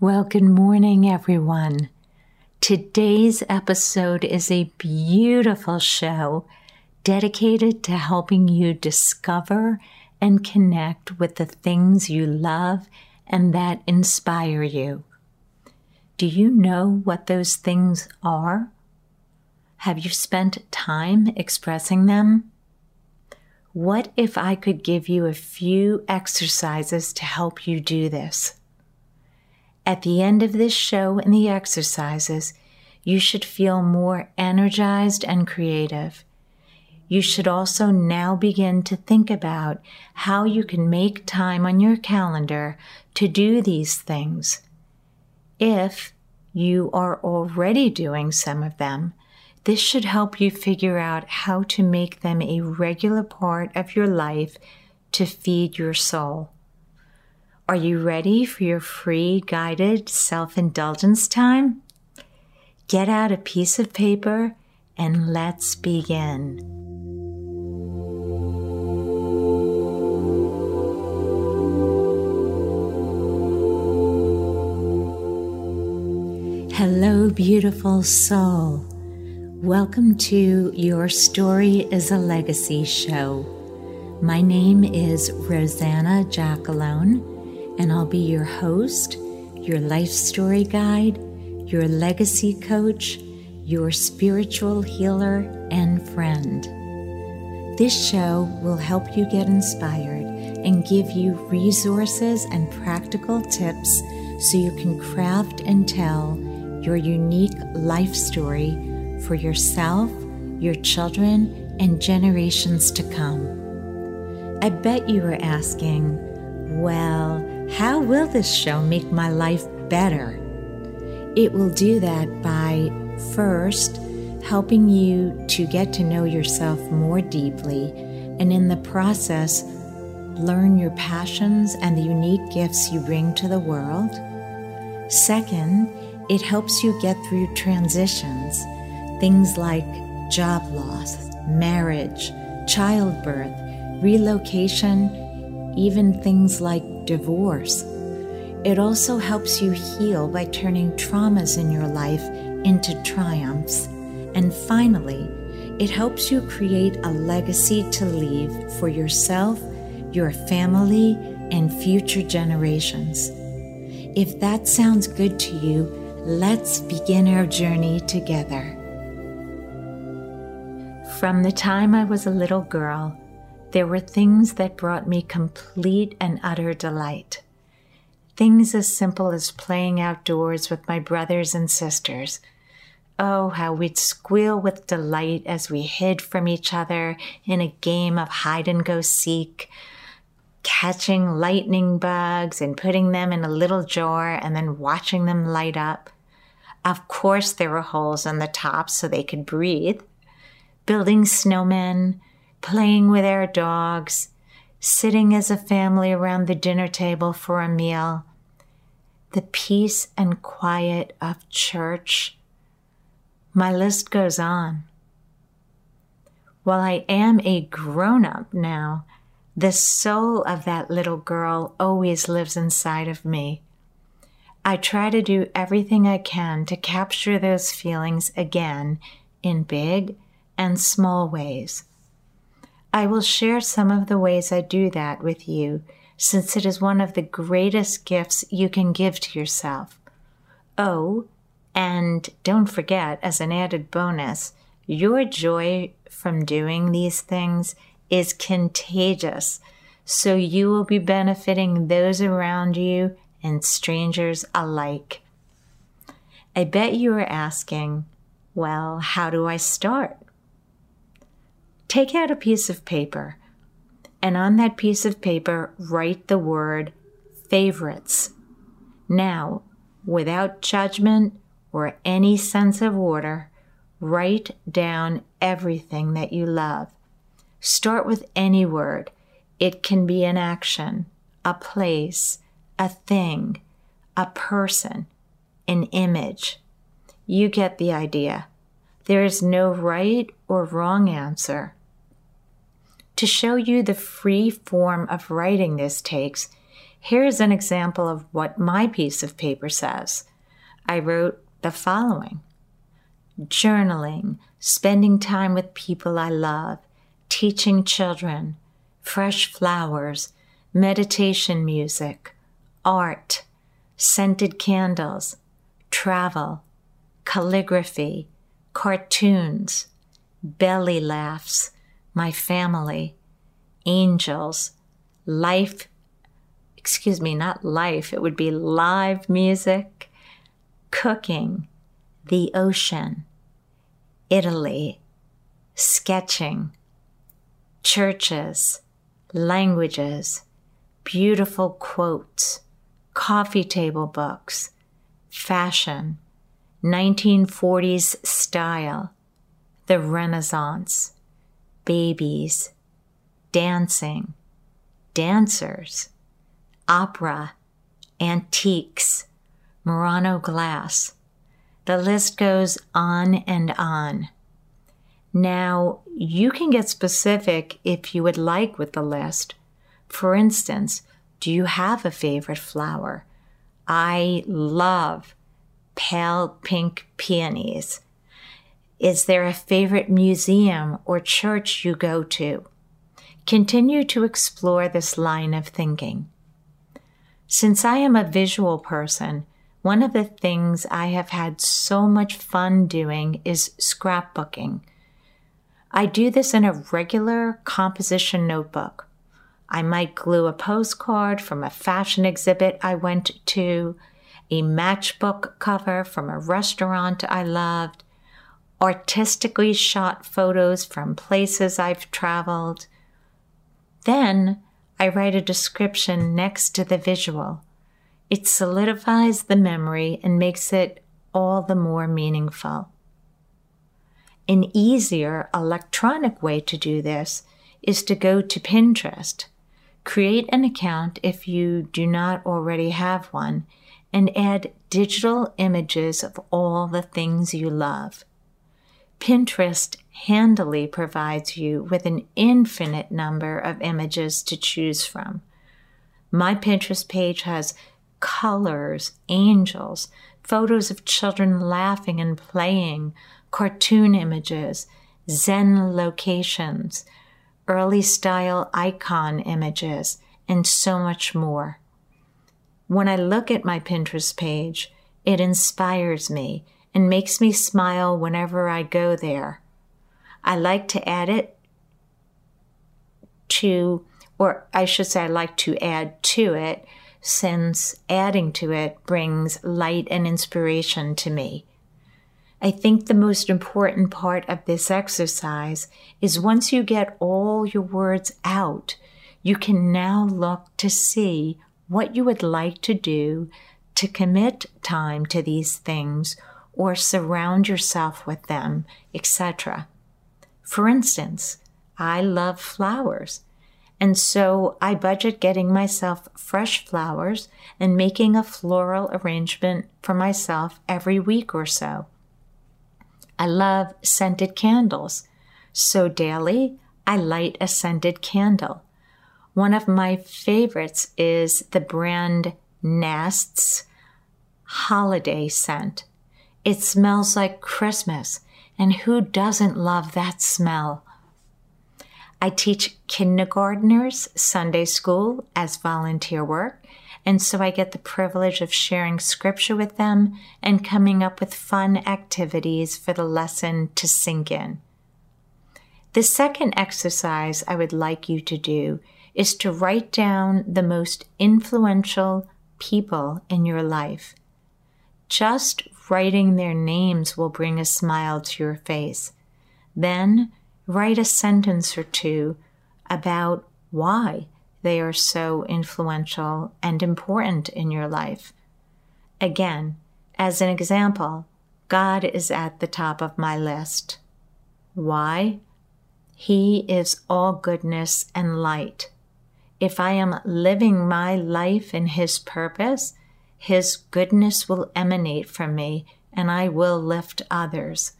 Well, good morning, everyone. Today's episode is a beautiful show dedicated to helping you discover and connect with the things you love and that inspire you. Do you know what those things are? Have you spent time expressing them? What if I could give you a few exercises to help you do this? At the end of this show and the exercises, you should feel more energized and creative. You should also now begin to think about how you can make time on your calendar to do these things. If you are already doing some of them, this should help you figure out how to make them a regular part of your life to feed your soul. Are you ready for your free guided self indulgence time? Get out a piece of paper and let's begin. Hello, beautiful soul. Welcome to Your Story is a Legacy show. My name is Rosanna Giacalone and I'll be your host, your life story guide, your legacy coach, your spiritual healer, and friend. This show will help you get inspired and give you resources and practical tips so you can craft and tell your unique life story for yourself, your children, and generations to come. I bet you are asking, well, how will this show make my life better? It will do that by first helping you to get to know yourself more deeply, and in the process, learn your passions and the unique gifts you bring to the world. Second, it helps you get through transitions, things like job loss, marriage, childbirth, relocation, even things like divorce. It also helps you heal by turning traumas in your life into triumphs. And finally, it helps you create a legacy to leave for yourself, your family, and future generations. If that sounds good to you, let's begin our journey together. From the time I was a little girl, there were things that brought me complete and utter delight. Things as simple as playing outdoors with my brothers and sisters. Oh, how we'd squeal with delight as we hid from each other in a game of hide and go seek, catching lightning bugs and putting them in a little jar and then watching them light up. Of course, there were holes on the top so they could breathe. Building snowmen, playing with our dogs, sitting as a family around the dinner table for a meal, the peace and quiet of church. My list goes on. While I am a grown up now, the soul of that little girl always lives inside of me. I try to do everything I can to capture those feelings again in big and small ways. I will share some of the ways I do that with you, since it is one of the greatest gifts you can give to yourself. Oh, and don't forget, as an added bonus, your joy from doing these things is contagious, so you will be benefiting those around you and strangers alike. I bet you are asking, well, how do I start? Take out a piece of paper and on that piece of paper write the word favorites. Now, without judgment or any sense of order, write down everything that you love. Start with any word. It can be an action, a place, a thing, a person, an image. You get the idea. There is no right or wrong answer. To show you the free form of writing this takes, Here's an example of what my piece of paper says. I wrote the following journaling, spending time with people I love, teaching children, fresh flowers, meditation music, art, scented candles, travel, calligraphy, cartoons, belly laughs, my family, angels, life, excuse me, not life, it would be live music, cooking, the ocean, Italy, sketching, churches, languages, beautiful quotes, coffee table books, fashion, 1940s style, the Renaissance, babies, dancing, dancers, opera, antiques, Murano glass. The list goes on and on. Now, you can get specific if you would like with the list. For instance, do you have a favorite flower? I love pale pink peonies. Is there a favorite museum or church you go to? Continue to explore this line of thinking. Since I am a visual person, one of the things I have had so much fun doing is scrapbooking. I do this in a regular composition notebook. I might glue a postcard from a fashion exhibit I went to, a matchbook cover from a restaurant I loved, artistically shot photos from places I've traveled. Then I write a description next to the visual. It solidifies the memory and makes it all the more meaningful. An easier electronic way to do this is to go to Pinterest. Create an account if you do not already have one and add digital images of all the things you love. Pinterest handily provides you with an infinite number of images to choose from. My Pinterest page has colors, angels, photos of children laughing and playing, cartoon images, Zen locations, early style icon images, and so much more. When I look at my Pinterest page, it inspires me and makes me smile whenever I go there. I like to add it to, or I should say, I like to add to it, since adding to it brings light and inspiration to me. I think the most important part of this exercise is once you get all your words out, you can now look to see what you would like to do to commit time to these things or surround yourself with them, etc. For instance, I love flowers. And so I budget getting myself fresh flowers and making a floral arrangement for myself every week or so. I love scented candles. So daily, I light a scented candle. One of my favorites is the brand Nest's holiday scent. It smells like Christmas, and who doesn't love that smell? I teach kindergarteners Sunday school as volunteer work, and so I get the privilege of sharing scripture with them and coming up with fun activities for the lesson to sink in. The second exercise I would like you to do is to write down the most influential people in your life. Just writing their names will bring a smile to your face. Then write a sentence or two about why they are so influential and important in your life. Again, as an example, God is at the top of my list. Why? He is all goodness and light. If I am living my life in His purpose, His goodness will emanate from me and I will lift others.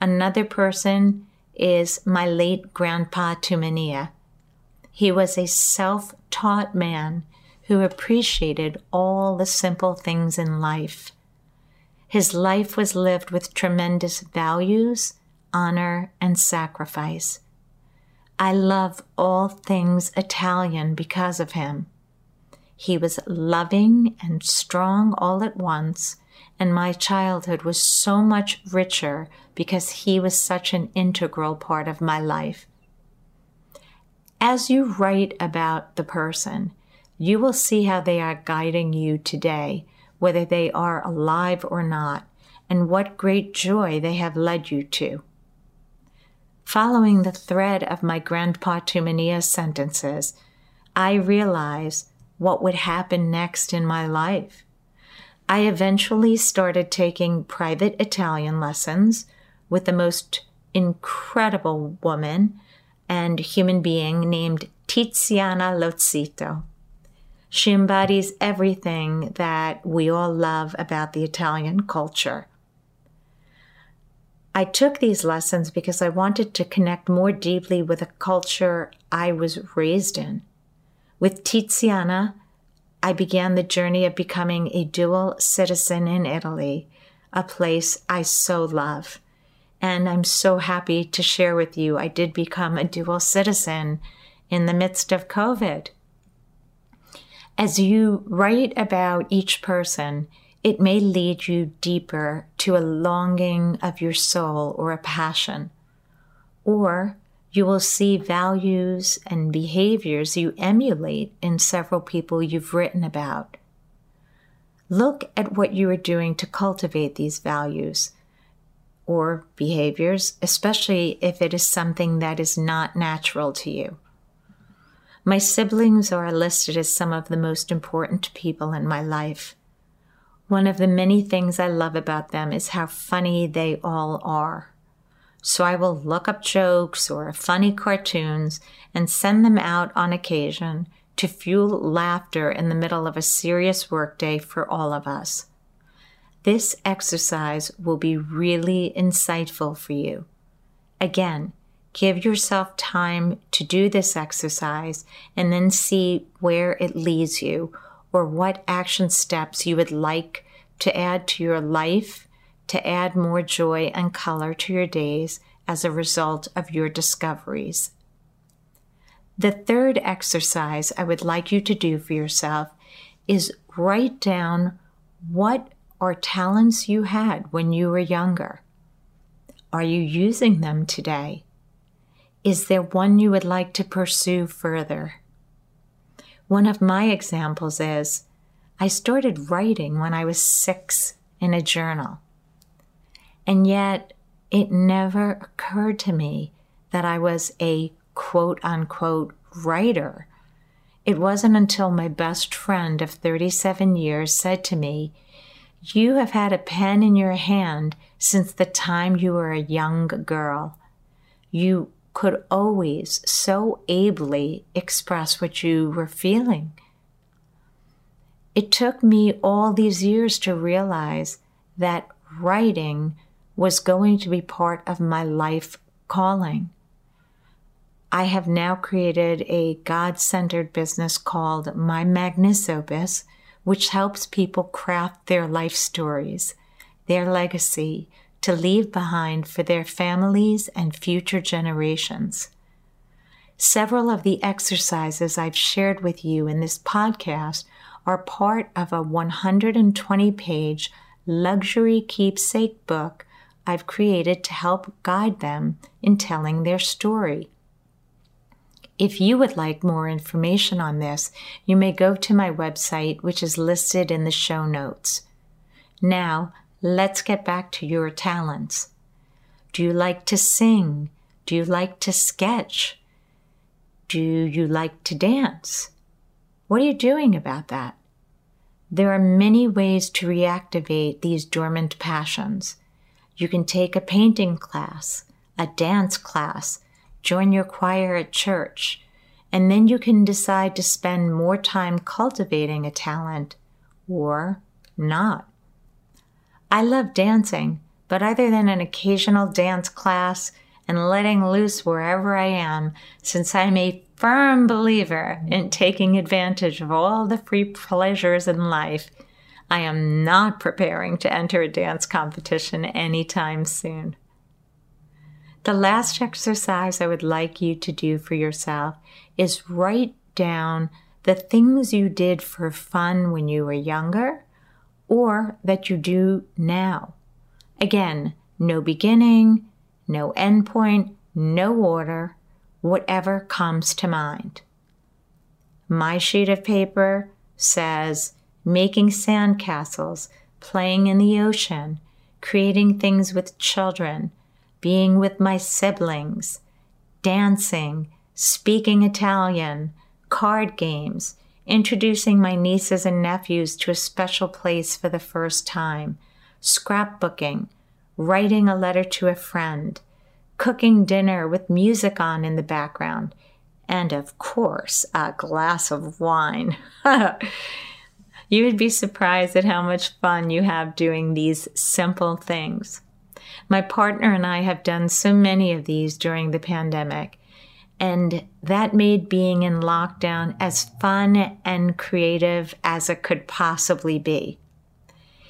Another person is my late grandpa Tumania. He was a self taught man who appreciated all the simple things in life. His life was lived with tremendous values, honor, and sacrifice. I love all things Italian because of him. He was loving and strong all at once, and my childhood was so much richer because he was such an integral part of my life. As you write about the person, you will see how they are guiding you today, whether they are alive or not, and what great joy they have led you to. Following the thread of my Grandpa Tumania's sentences, I realized what would happen next in my life. I eventually started taking private Italian lessons with the most incredible woman and human being named Tiziana Lozito. She embodies everything that we all love about the Italian culture. I took these lessons because I wanted to connect more deeply with a culture I was raised in. With Tiziana, I began the journey of becoming a dual citizen in Italy, a place I so love. And I'm so happy to share with you I did become a dual citizen in the midst of COVID. As you write about each person, it may lead you deeper to a longing of your soul or a passion. Or you will see values and behaviors you emulate in several people you've written about. Look at what you are doing to cultivate these values or behaviors, especially if it is something that is not natural to you. My siblings are listed as some of the most important people in my life. One of the many things I love about them is how funny they all are. So I will look up jokes or funny cartoons and send them out on occasion to fuel laughter in the middle of a serious workday for all of us. This exercise will be really insightful for you. Again, give yourself time to do this exercise and then see where it leads you or what action steps you would like to add to your life to add more joy and color to your days as a result of your discoveries. The third exercise I would like you to do for yourself is write down what are talents you had when you were younger. Are you using them today? Is there one you would like to pursue further? One of my examples is I started writing when I was six in a journal. And yet, it never occurred to me that I was a quote unquote writer. It wasn't until my best friend of 37 years said to me, You have had a pen in your hand since the time you were a young girl. You could always so ably express what you were feeling. It took me all these years to realize that writing was going to be part of my life calling. I have now created a God centered business called My Magnus Opus, which helps people craft their life stories, their legacy to leave behind for their families and future generations. Several of the exercises I've shared with you in this podcast are part of a 120 page luxury keepsake book I've created to help guide them in telling their story. If you would like more information on this, you may go to my website, which is listed in the show notes. Now, let's get back to your talents. Do you like to sing? Do you like to sketch? Do you like to dance? What are you doing about that? There are many ways to reactivate these dormant passions. You can take a painting class, a dance class, join your choir at church, and then you can decide to spend more time cultivating a talent or not. I love dancing, but other than an occasional dance class and letting loose wherever I am, since I'm a firm believer in taking advantage of all the free pleasures in life. I am not preparing to enter a dance competition anytime soon. The last exercise I would like you to do for yourself is write down the things you did for fun when you were younger or that you do now. Again, no beginning, no endpoint, no order, whatever comes to mind. My sheet of paper says making sandcastles, playing in the ocean, creating things with children, being with my siblings, dancing, speaking Italian, card games, introducing my nieces and nephews to a special place for the first time, scrapbooking, writing a letter to a friend, cooking dinner with music on in the background, and of course, a glass of wine. you would be surprised at how much fun you have doing these simple things. My partner and I have done so many of these during the pandemic, and that made being in lockdown as fun and creative as it could possibly be.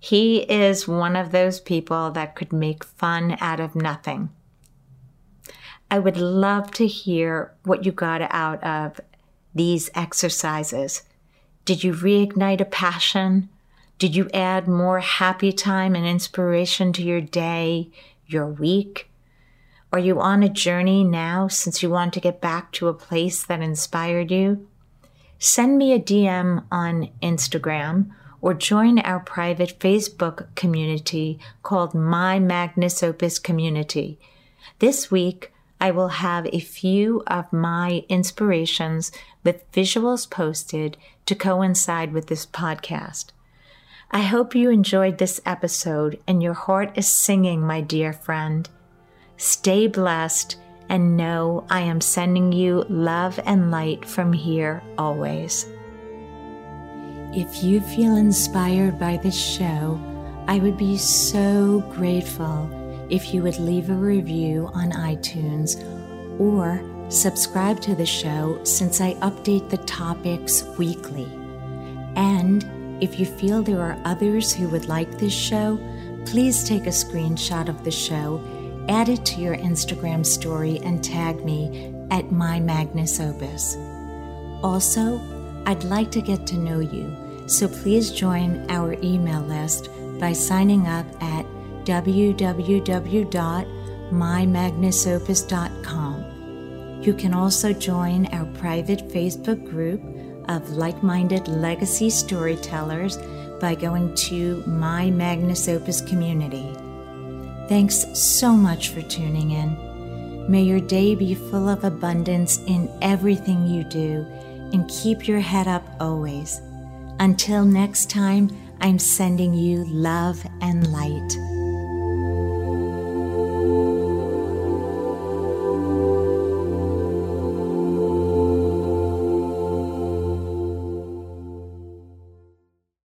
He is one of those people that could make fun out of nothing. I would love to hear what you got out of these exercises. Did you reignite a passion? Did you add more happy time and inspiration to your day, your week? Are you on a journey now since you want to get back to a place that inspired you? Send me a DM on Instagram or join our private Facebook community called My Magnus Opus Community. This week, I will have a few of my inspirations with visuals posted to coincide with this podcast. I hope you enjoyed this episode and your heart is singing, my dear friend. Stay blessed and know I am sending you love and light from here always. If you feel inspired by this show, I would be so grateful if you would leave a review on iTunes or subscribe to the show since I update the topics weekly. And if you feel there are others who would like this show, please take a screenshot of the show, add it to your Instagram story, and tag me at my Magnus Opus. Also, I'd like to get to know you, so please join our email list by signing up at www.mymagnusopus.com. You can also join our private Facebook group of like minded legacy storytellers by going to My Magnus Opus community. Thanks so much for tuning in. May your day be full of abundance in everything you do and keep your head up always. Until next time, I'm sending you love and light.